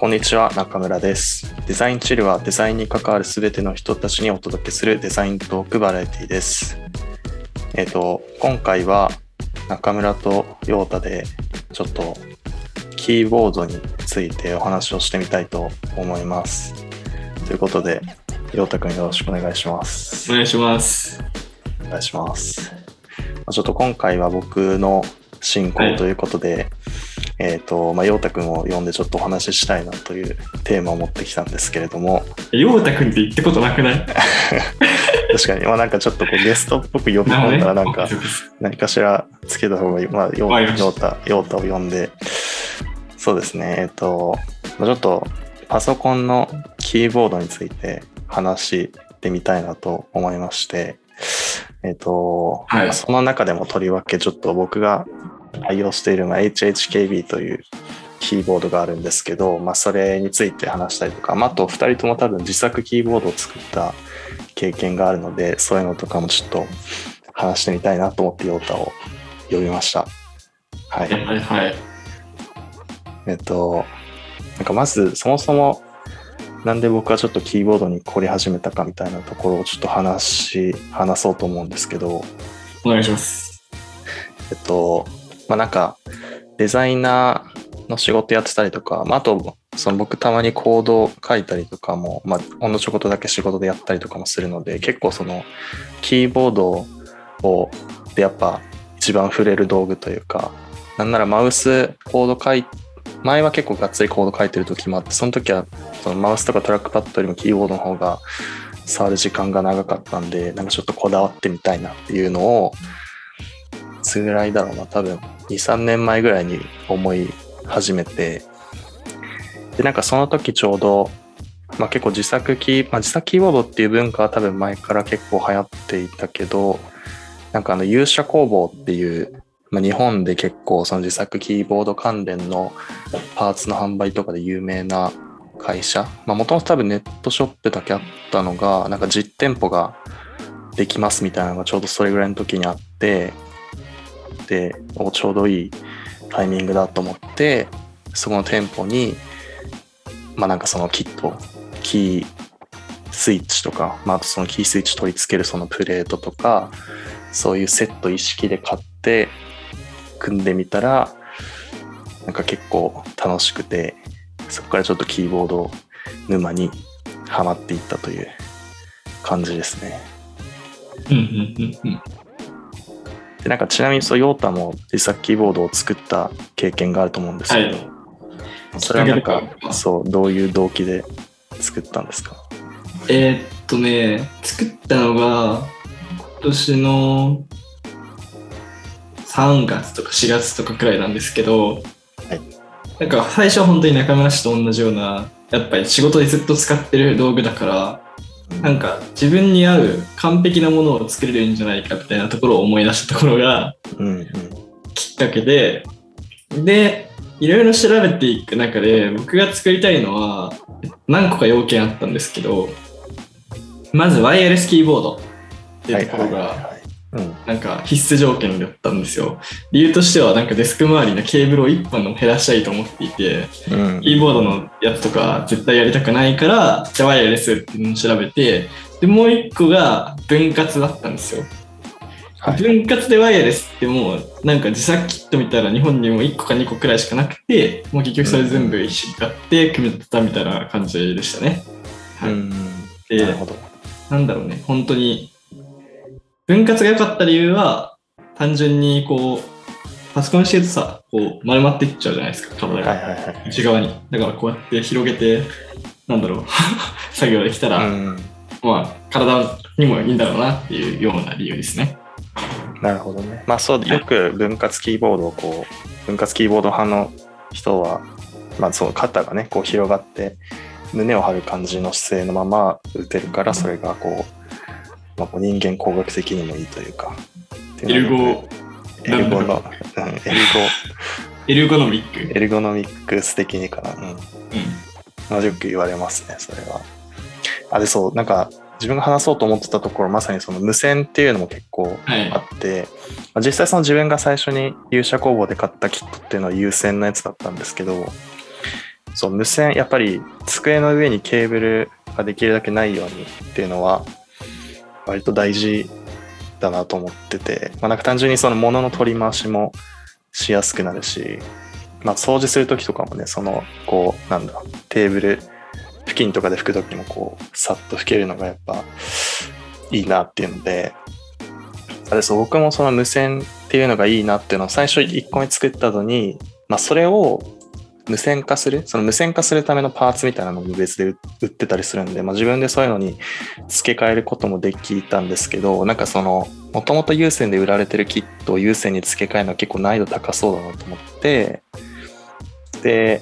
こんにちは、中村です。デザインチルはデザインに関わるすべての人たちにお届けするデザイントークバラエティです。えっ、と、今回は中村と陽太でちょっとキーボードについてお話をしてみたいと思います。ということで、陽太くんよろしくお願いしますお。願いします。お願いします。まあちょっと今回は僕の進行ということで、えっ、と、まあ、陽太くんを呼んでちょっとお話ししたいなというテーマを持ってきたんですけれども、陽太くんって言ったことなくない？確かに、まあなんかちょっとこうゲストっぽく呼び込んだらなんか何かしらつけた方がいい。まあ、陽太、陽太を呼んで、そうですね、えっ、と、まあちょっとパソコンのキーボードについて話してみたいなと思いまして、えっ、と、はい。まあその中でもとりわけちょっと僕が愛用している、まあ、HHKB というキーボードがあるんですけど、まあ、それについて話したりとか、まあ、あと2人とも多分自作キーボードを作った経験があるので、そういうのとかもちょっと話してみたいなと思ってヨータを呼びました。ははいい。はいはい。えっと、なんかまずそもそもなんで僕はちょっとキーボードに凝り始めたかみたいなところをちょっと話し、話そうと思うんですけど、お願いします。えっと、まあなんかデザイナーの仕事やってたりとか、まああとその僕たまにコード書いたりとかも、まあほんのちょこっとだけ仕事でやったりとかもするので、結構そのキーボードをでやっぱ一番触れる道具というか、なんならマウスコード書い前は結構がっつりコード書いてる時もあって、その時はそのマウスとかトラックパッドよりもキーボードの方が触る時間が長かったんで、なんかちょっとこだわってみたいなっていうのを、つぐらいだろうな、多分2、3年前ぐらいに思い始めて、で、なんかその時ちょうど、まあ結構自作キー、まあ自作キーボードっていう文化は多分前から結構流行っていたけど、なんかあの勇者工房っていう、まあ、日本で結構その自作キーボード関連のパーツの販売とかで有名な会社、まあもともと多分ネットショップだけあったのが、なんか実店舗ができますみたいなのがちょうどそれぐらいの時にあって、ちょうどいいタイミングだと思って、そこの店舗に、まあなんかそのキット、キースイッチとか、まああとそのキースイッチ取り付けるそのプレートとか、そういうセット意識で買って、組んでみたら、なんか結構楽しくて、そこからちょっとキーボード沼にはまっていったという感じですね。でなんかちなみにそう、ヨータも自作キーボードを作った経験があると思うんですけど、はい。それはなんかそう、どういう動機で作ったんですか？えーっとね、作ったのが、今年の3月とか4月とかくらいなんですけど、はいなんか最初は本当に中村氏と同じような、やっぱり仕事でずっと使ってる道具だから、なんか自分に合う完璧なものを作れるんじゃないかみたいなところを思い出したところが。きっかけで、で、いろいろ調べていく中で僕が作りたいのは何個か要件あったんですけど、まずワイヤレスキーボードっていうところが。うん。なんか必須条件だったんですよ。理由としてはなんかデスク周りのケーブルを1本でも減らしたいと思っていて、うんキーボードのやつとか絶対やりたくないから、じゃあワイヤレスっていうのを調べて、で、もう一個が分割だったんですよ。はい分割でワイヤレスってもう、なんか自作キット見たら日本にも1個か2個くらいしかなくて、もう結局それ全部一緒に買って組み立てたみたいな感じでしたね。はいうん。でなるほど。なんだろうね、本当に、分割が良かった理由は、単純にこう、パソコンしてるとさ、こう丸まっていっちゃうじゃないですか、体が。内側に。だからこうやって広げて、なんだろう、作業できたら、うん。まあ、体にもいいんだろうなっていうような理由ですね。なるほどね。まあそう、よく分割キーボードをこう、分割キーボード派の人は、まあそう、肩がね、こう広がって、胸を張る感じの姿勢のまま打てるから、それがこう、まあ、人間工学的にもいいというか。エルゴ、エルゴの、エルエルゴノミッゴ、ク。エルゴノミックス的にかな。うん。うん。まあよく言われますね、それは。あ、で、そう、なんか、自分が話そうと思ってたところ、まさにその無線っていうのも結構はいあ。って、まあ実際その自分が最初に勇者工房で買ったキットっていうのは有線のやつだったんですけど、そう無線やっぱり机の上にケーブルができるだけないようにっていうのは割と大事だなと思ってて、まあ、なんか単純にその物の取り回しもしやすくなるし、まあ、掃除する時とかもねそのこうなんだテーブル付近とかで拭く時もこうさっと拭けるのがやっぱいいなっていうのであれそう僕もその無線っていうのがいいなっていうのを最初1個目作ったのに、まあ、それを無線化する？その無線化するためのパーツみたいなのも別で売ってたりするんで、まあ、自分でそういうのに付け替えることもできたんですけどなんかそのもともと有線で売られてるキットを有線に付け替えるのは結構難易度高そうだなと思ってで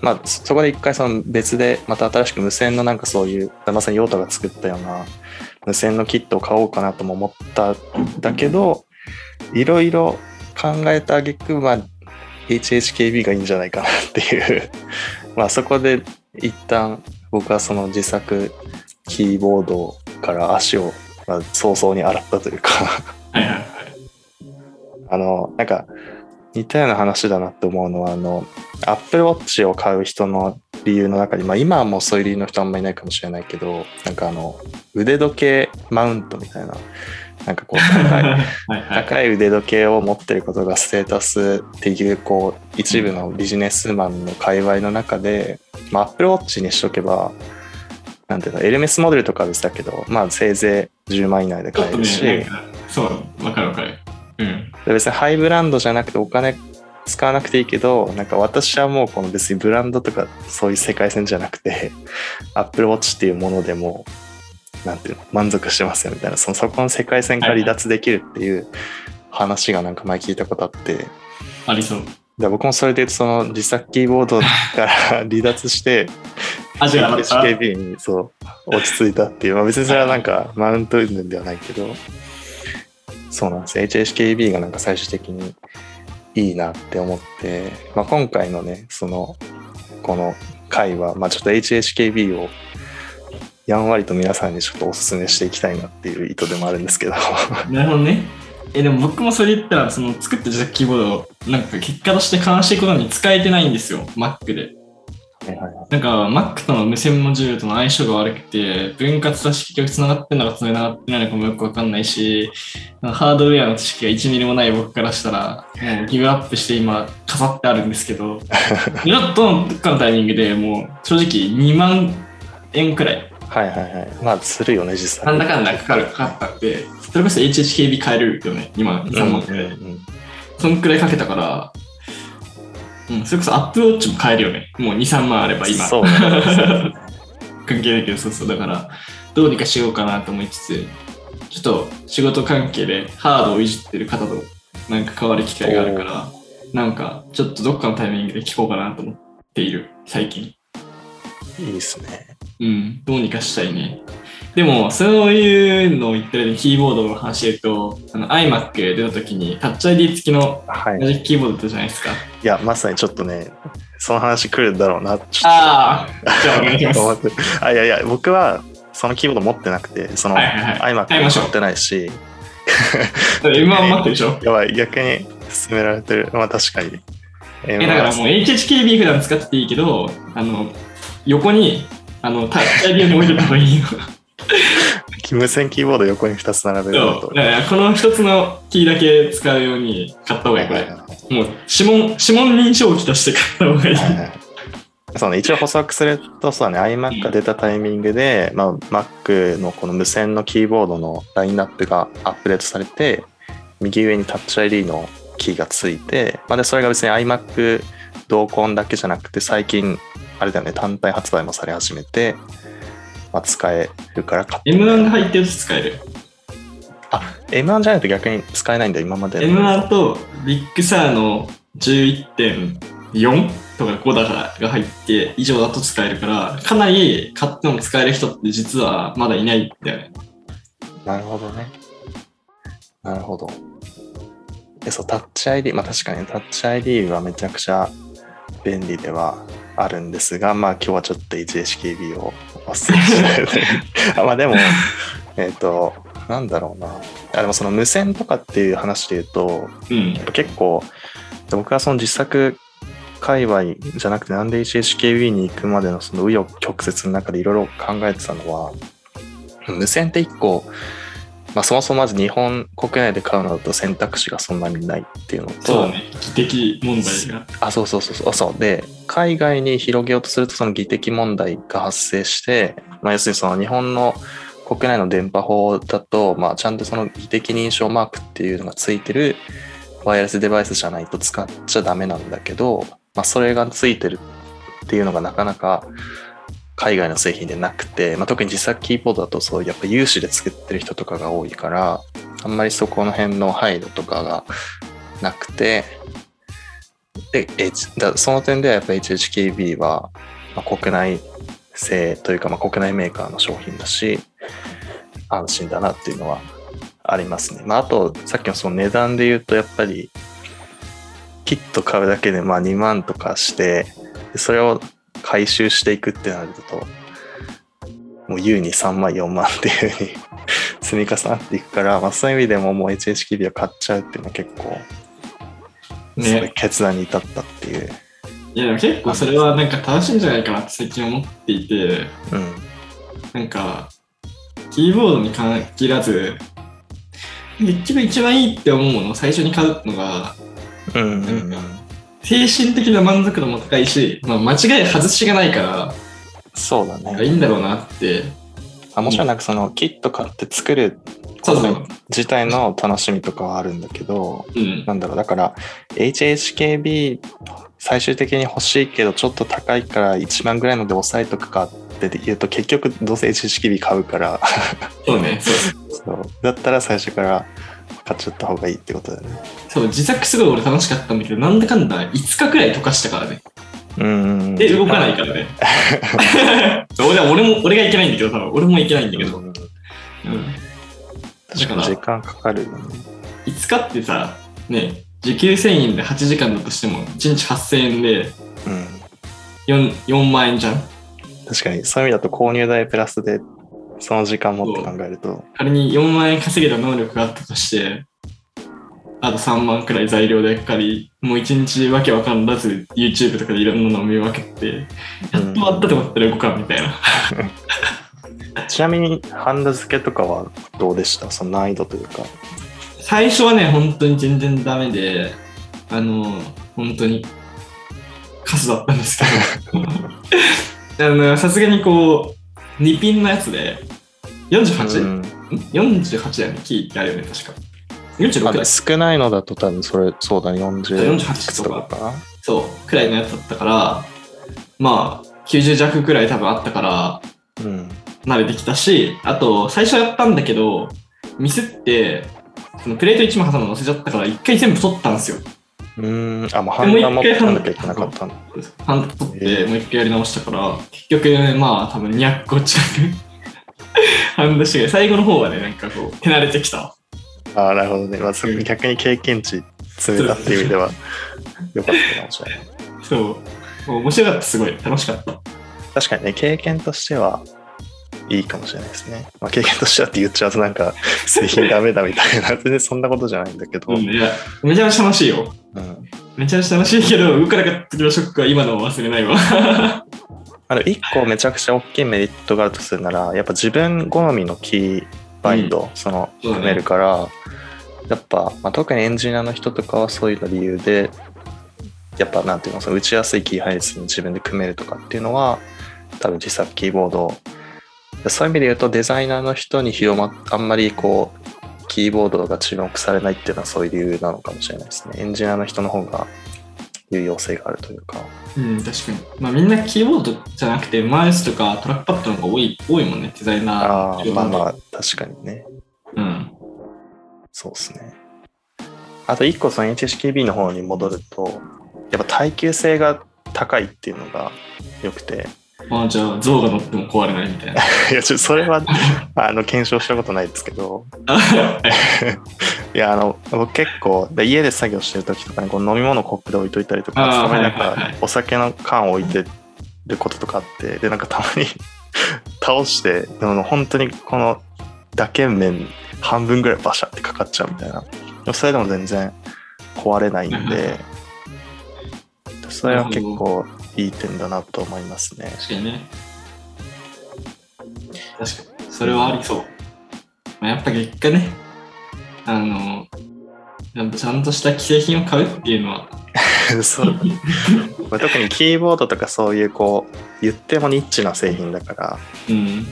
まあそこで一回その別でまた新しく無線のなんかそういうまさに用途が作ったような無線のキットを買おうかなとも思ったんだけどいろいろ考えた挙句まあ HHKB がいいんじゃないかなっていう。まあそこで一旦僕はその自作キーボードから足をまあ早々に洗ったというか。あのなんか似たような話だなって思うのはあの Apple Watch を買う人の理由の中に、まあ、今はもうそういう理由の人あんまりいないかもしれないけどなんかあの腕時計マウントみたいななんかこう高いはいはい。高い腕時計を持ってることがステータスっていうこう一部のビジネスマンの界隈の中で、まあ、Apple Watch にしとけばなんていうのエルメスモデルとかは別だけど、まあ、せいぜい10万以内で買えるし、なんかそう、わかるわかる。うん。で別にハイブランドじゃなくてお金使わなくていいけどなんか私はもうこの別にブランドとかそういう世界線じゃなくて Apple Watch っていうものでもうなんていうの満足してますよみたいなそのそこの世界線から離脱できるっていう話がなんか前聞いたことあって。ありそう。で僕もそれでその自作キーボードから 離脱して HKB にそう落ち着いたっていう、まあ、別にそれはなんかマウント云々ではないけど。そうなんです。よ HHKB がなんか最終的にいいなって思って、まあ、今回のねそのこの回は、まあ、ちょっと HHKB をやんわりと皆さんにちょっとおすすめしていきたいなっていう意図でもあるんですけど なるほどね。え、でも僕もそれ言ったら、その作った自作キーボードを、なんか結果として悲しいことに使えてないんですよ、Mac で。はいはいはいなんか Mac との無線モジュールとの相性が悪くて、分割として結局繋がってんのか繋がってないのかもよくわかんないし、ハードウェアの知識が1ミリもない僕からしたら、もうギブアップして今飾ってあるんですけど、どっかのタイミングでもう正直2万円くらい、はいはいはいまあするよね実際なんだかんだかかる、かかったって、それこそ HHKB 買えるよね、2万、3万くらい。うんうんうんそんくらいかけたから、うん、それこそ Apple Watch も買えるよね。もう2、3万あれば今。そうねそうね関係ないけど、そうそう。だから、どうにかしようかなと思いつつ、ちょっと仕事関係でハードをいじってる方となんか変わる機会があるから、なんかちょっとどっかのタイミングで聞こうかなと思っている、最近。いいですねうん、どうにかしたいね。でも、そういうのを言ってるキーボードの話で言うと、あの iMac 出た時にタッチ ID 付きのはいマジックキーボードだったじゃないですか？いや、まさにちょっとね、その話来るんだろうな、ちょっとああ、じゃあお願いします。あいやいや、僕はそのキーボード持ってなくて、そのはいはいはい iMac 持ってないし、M1 待ってるでしょ？やばい、逆に勧められてる。まあ確かに。ええ、だからもう HHKB 普段使っていいけど、あの、横に、あの、タッチ ID に置いてた方がいいよ。無線キーボード横に2つ並べるのとそう。だ。からこの一つのキーだけ使うように買った方がいい、これ。もう指紋、指紋認証機として買った方がいい。はいはいそうね、一応補足するとそうだね iMac が出たタイミングで、まあ、Mac のこの無線のキーボードのラインナップがアップデートされて右上に Touch ID のキーがついて、まあ、でそれが別に iMac 同梱だけじゃなくて最近あれだよね単体発売もされ始めて、まあ、使えるから買って M1 が入ってると使える。M1 じゃないと逆に使えないんだよ今まで M1 と Big Sur の11.4とか5だからが入って以上だと使えるから、かなり買っても使える人って実はまだいないんだよね。なるほどね。なるほど。で、そう、 Touch ID、まあ確かにタッチ ID はめちゃくちゃ便利ではあるんですが、まあ今日はちょっと HHKB をおすすめしたいというあまあでも、えっ、と、なんだろうな。あでもその無線とかっていう話で言うと、うんやっ。ぱ結構、僕はその実作界隈じゃなくてなんで HHKB に行くまでのその紆余曲折の中でいろいろ考えてたのは無線って1個、まあ、そもそもまず日本国内で買うのだと選択肢がそんなにないっていうのとそうだね。技的問題が。あそうそうそうそうそうで海外に広げようとするとその技的問題が発生して、まあ、要するにその日本の国内の電波法だと、まあ、ちゃんとその技的認証マークっていうのがついてるワイヤレスデバイスじゃないと使っちゃダメなんだけど、まあ、それがついてるっていうのがなかなか海外の製品でなくて、まあ、特に実際キーボードだとそうやっぱ有志で作ってる人とかが多いからあんまりそこの辺の配慮とかがなくてで、H、だその点ではやっぱ HHKB は、まあ、国内製というか、まあ、国内メーカーの商品だし安心だなっていうのはありますね。まあ、あとさっきのその値段で言うとやっぱりキット買うだけでまあ2万とかしてそれを回収していくってなるともう優に3万4万っていうふうに積み重なっていくから、まあ、そういう意味でももう HHKB を買っちゃうっていうのは結構ね。決断に至ったっていう。いや、でも結構それはなんか正しいんじゃないかなって最近思っていて、うんなんか、キーボードに限らず、結局一番いいって思うものを最初に買うのが、うんうんうんなんか精神的な満足度も高いし、まあ、間違い外しがないから、そうだね。いいんだろうなって。あもちろんなんかそのキット買って作る。自体の楽しみとかはあるんだけど、うん。なんだろう、だから HHKB 最終的に欲しいけどちょっと高いから1万ぐらいので抑えとくかって言うと結局どうせ HHKB 買うからそうね。そう そうだったら最初から買っちゃった方がいいってことだよね。そう、自作すごい俺楽しかったんだけど、なんだかんだ5日くらい溶かしたからね。うん。で、動かないからね。俺は俺も、俺がいけないんだけど、多分俺もいけないんだけど。うんうん。確かに時間かかるよね。5日ってさ、ね、時給1000円で8時間だとしても、1日8000円でうん。4, 4万円じゃん？確かにそういう意味だと購入代プラスでその時間もって考えると。仮に4万円稼げた能力があったとして、あと3万くらい材料でかかり、もう1日わけわかんらず YouTube とかでいろんなのを見分けて、やっと終わったと思ったら動かんみたいな。ちなみにハンダ付けとかはどうでした？その難易度というか。最初はね、本当に全然ダメで、あの、本当に、カスだったんですけど、あの、さすがにこう、2ピンのやつで、48? うんん ?48 だよね、キーってあるよね、確か。46あだ少ないのだと多分それそうだね40 48とかそう、くらいのやつだったから、まあ、90弱くらい多分あったから、うん慣れてきたし、あと、最初やったんだけど、ミスって、そのプレート1枚挟むの忘れちゃったから、一回全部取ったんですよ。うーん。あもうハンダ持ってかなきゃいけなかった取って、えー。もう一回やり直したから、結局、まあ、多分200個近く、ハンドして、最後の方はね、なんかこう、手慣れてきた。ああなるほどね、まあ、逆に経験値積めたっていう意味では よかったかもしれない。そう面白かった、すごい。楽しかった。確かにね経験としてはいいかもしれないですね、まあ、経験としてはって言っちゃうとなんか 製品ダメだみたいな。全然そんなことじゃないんだけど、うん、いや、めちゃめちゃ楽しいよ。うん。めちゃめちゃ楽しいけど、動かなかった時のショックは今のを忘れないわ。あの1個めちゃくちゃ大きいメリットがあるとするならやっぱ自分好みのキーバインド、そのそうだね。組めるから、やっぱ、まあ、特にエンジニアの人とかはそういうの理由でやっぱなんていうのその打ちやすいキー配列に自分で組めるとかっていうのは多分実際キーボードそういう意味で言うとデザイナーの人に広まっあんまりこうキーボードが注目されないっていうのはそういう理由なのかもしれないですねエンジニアの人の方が有用性があるというかうん、確かに。まあみんなキーボードじゃなくて、マウスとかトラックパッドの方が多い多いもんね、デザイナー。ああまあまあ確かにねうん。そうですね。あと一個その HHKB の方に戻ると、やっぱ耐久性が高いっていうのが良くて、まあじゃあ、象が乗っても壊れないみたいな。いや、ちょっとそれはあの検証したことないですけど、いや、あの、僕結構、で家で作業してる時とかにこう飲み物コップで置いといたりとか、たまになんかお酒の缶を置いてることとかあって、で、なんかたまに 倒して、でも本当にこの打鍵面半分ぐらいバシャってかかっちゃうみたいな。それでも全然壊れないんで、それは結構いい点だなと思いますね。確かにね。確かに。それはありそう。まあ、やっぱ結果ね、あの、やっぱちゃんとした既製品を買うっていうのは、そうまあ特にキーボードとかそういうこう言ってもニッチな製品だからうん。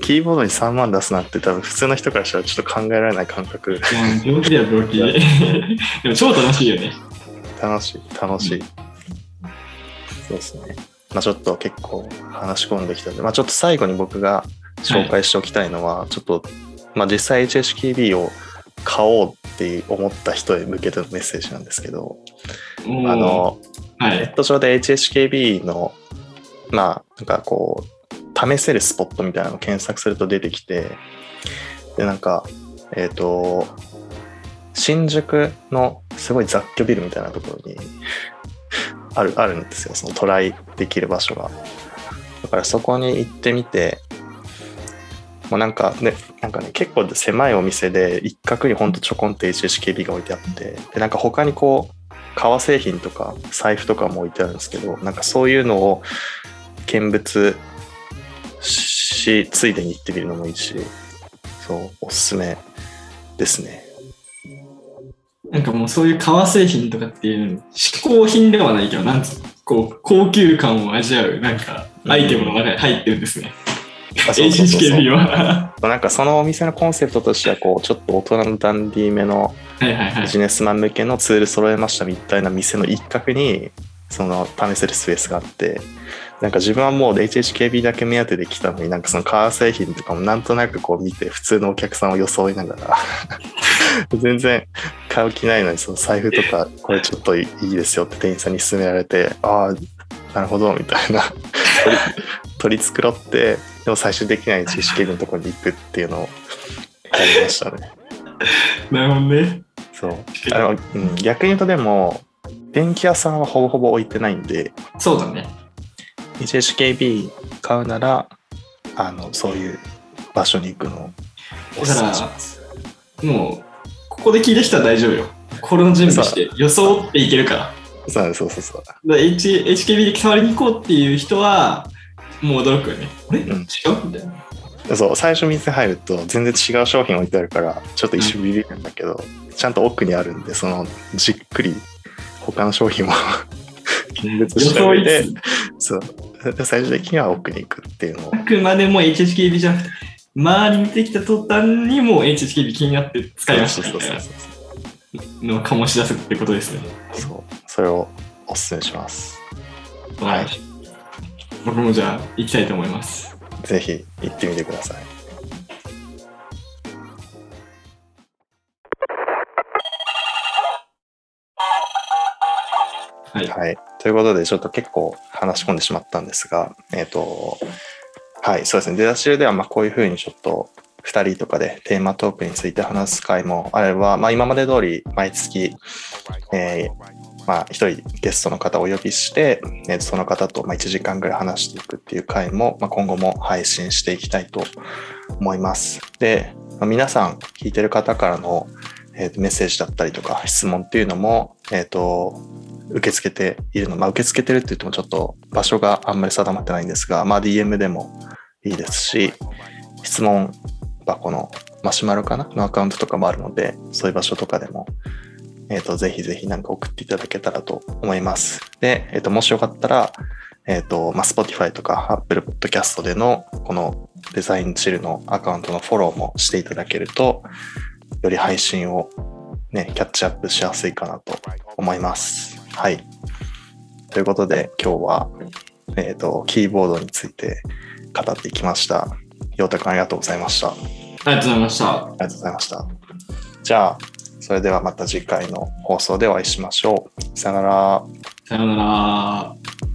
キーボードに3万出すなんて多分普通の人からしたらちょっと考えられない感覚いや病気だよ、病気で。でも超楽しいよね。楽しい楽しい、そうですね。まあちょっと結構話し込んできたんで、まあ、ちょっと最後に僕が紹介しておきたいのは、ちょっと、まあ、実際 HHKB を買おうって思った人へ向けてのメッセージなんですけど、あ、のはい。ネット上で HHKB のまあなんかこう試せるスポットみたいなのを検索すると出てきてでなんかえっ、と新宿のすごい雑居ビルみたいなところにあるあるんですよそのトライできる場所が。だからそこに行ってみてもうなんかねなんかね結構狭いお店で一角にほんとちょこんって HHKB が置いてあってでなんか他にこう革製品とか財布とかも置いてあるんですけどなんかそういうのを見物しついでに行ってみるのもいいしそうおすすめですね。なんかもうそういう革製品とかっていうの、嗜好品ではないけど、なんつうのこう、高級感を味わう、なんか、アイテムの中に入ってるんですね。HHKB は。なんかそのお店のコンセプトとしてはこうちょっと大人のダンディーめのビ。ジネスマン向けのツール揃えましたみたいな店の一角にその試せるスペースがあってなんか自分はもう HHKB だけ目当てで来たのになんかその革製品とかもなんとなくこう見て普通のお客さんを装いながら 全然買う気ないのにその財布とかこれちょっといいですよって店員さんに勧められてああなるほどみたいな 取り繕ってでも最終的には HHKB のところに行くっていうのをやりましたね。なるほどね。そうあの、うん、逆に言うとでも電気屋さんはほぼほぼ置いてないんでそうだね。HHKB 買うならあのそういう場所に行くのをおすすめしますもう、ここで聞いた人は大丈夫よ。心の準備して、装っていけるから。そうそうそうそう。だから H HKB で触りに行こうっていう人は、もう驚くよね。あれ、うん。違う？みたいな。そう最初店入ると全然違う商品置いてあるからちょっと一瞬ビビるんだけど、ちゃんと奥にあるんでそのじっくり他の商品も見物した上でそう。で最終的には奥に行くっていうのを。あくまでも HHKB じゃなくて、周りに出てきた途端にもう HHKB 気になって使いましたみたいそうそうそうなのを醸し出すってことですね。そうそうそれをおすすめしますはい僕もじゃあ行きたいと思います。ぜひ行ってみてくださいはい。はい。ということで、ちょっと結構話し込んでしまったんですが、えっ、と、はい、そうですね。出だしでは、ま、こういうふうにちょっと、2人とかでテーマトークについて話す回もあれば、まあ、今まで通り毎月、えーまあ、1人ゲストの方をお呼びして、えーその方とま1時間ぐらい話していくっていう回も、まあ、今後も配信していきたいと思います。で、ま皆さん聞いてる方からの、えーメッセージだったりとか質問っていうのも、えっ、と、受け付けているの、まあ、受け付けてるって言ってもちょっと場所があんまり定まってないんですが、まあ、DM でもいいですし、質問箱のマシュマロかな？のアカウントとかもあるので、そういう場所とかでも、えっ、と、ぜひぜひなんか送っていただけたらと思います。で、えっ、と、もしよかったら、えっ、と、まあ、Spotify とか Apple Podcast でのこのデザインチルのアカウントのフォローもしていただけると、より配信をね、キャッチアップしやすいかなと思います。はい。ということで、今日は、えっ、と、キーボードについて語っていきました。陽太くんありがとうございました。あありがとうございました。りがとうございました。じゃあ、それではまた次回の放送でお会いしましょう。さよなら。さようなら。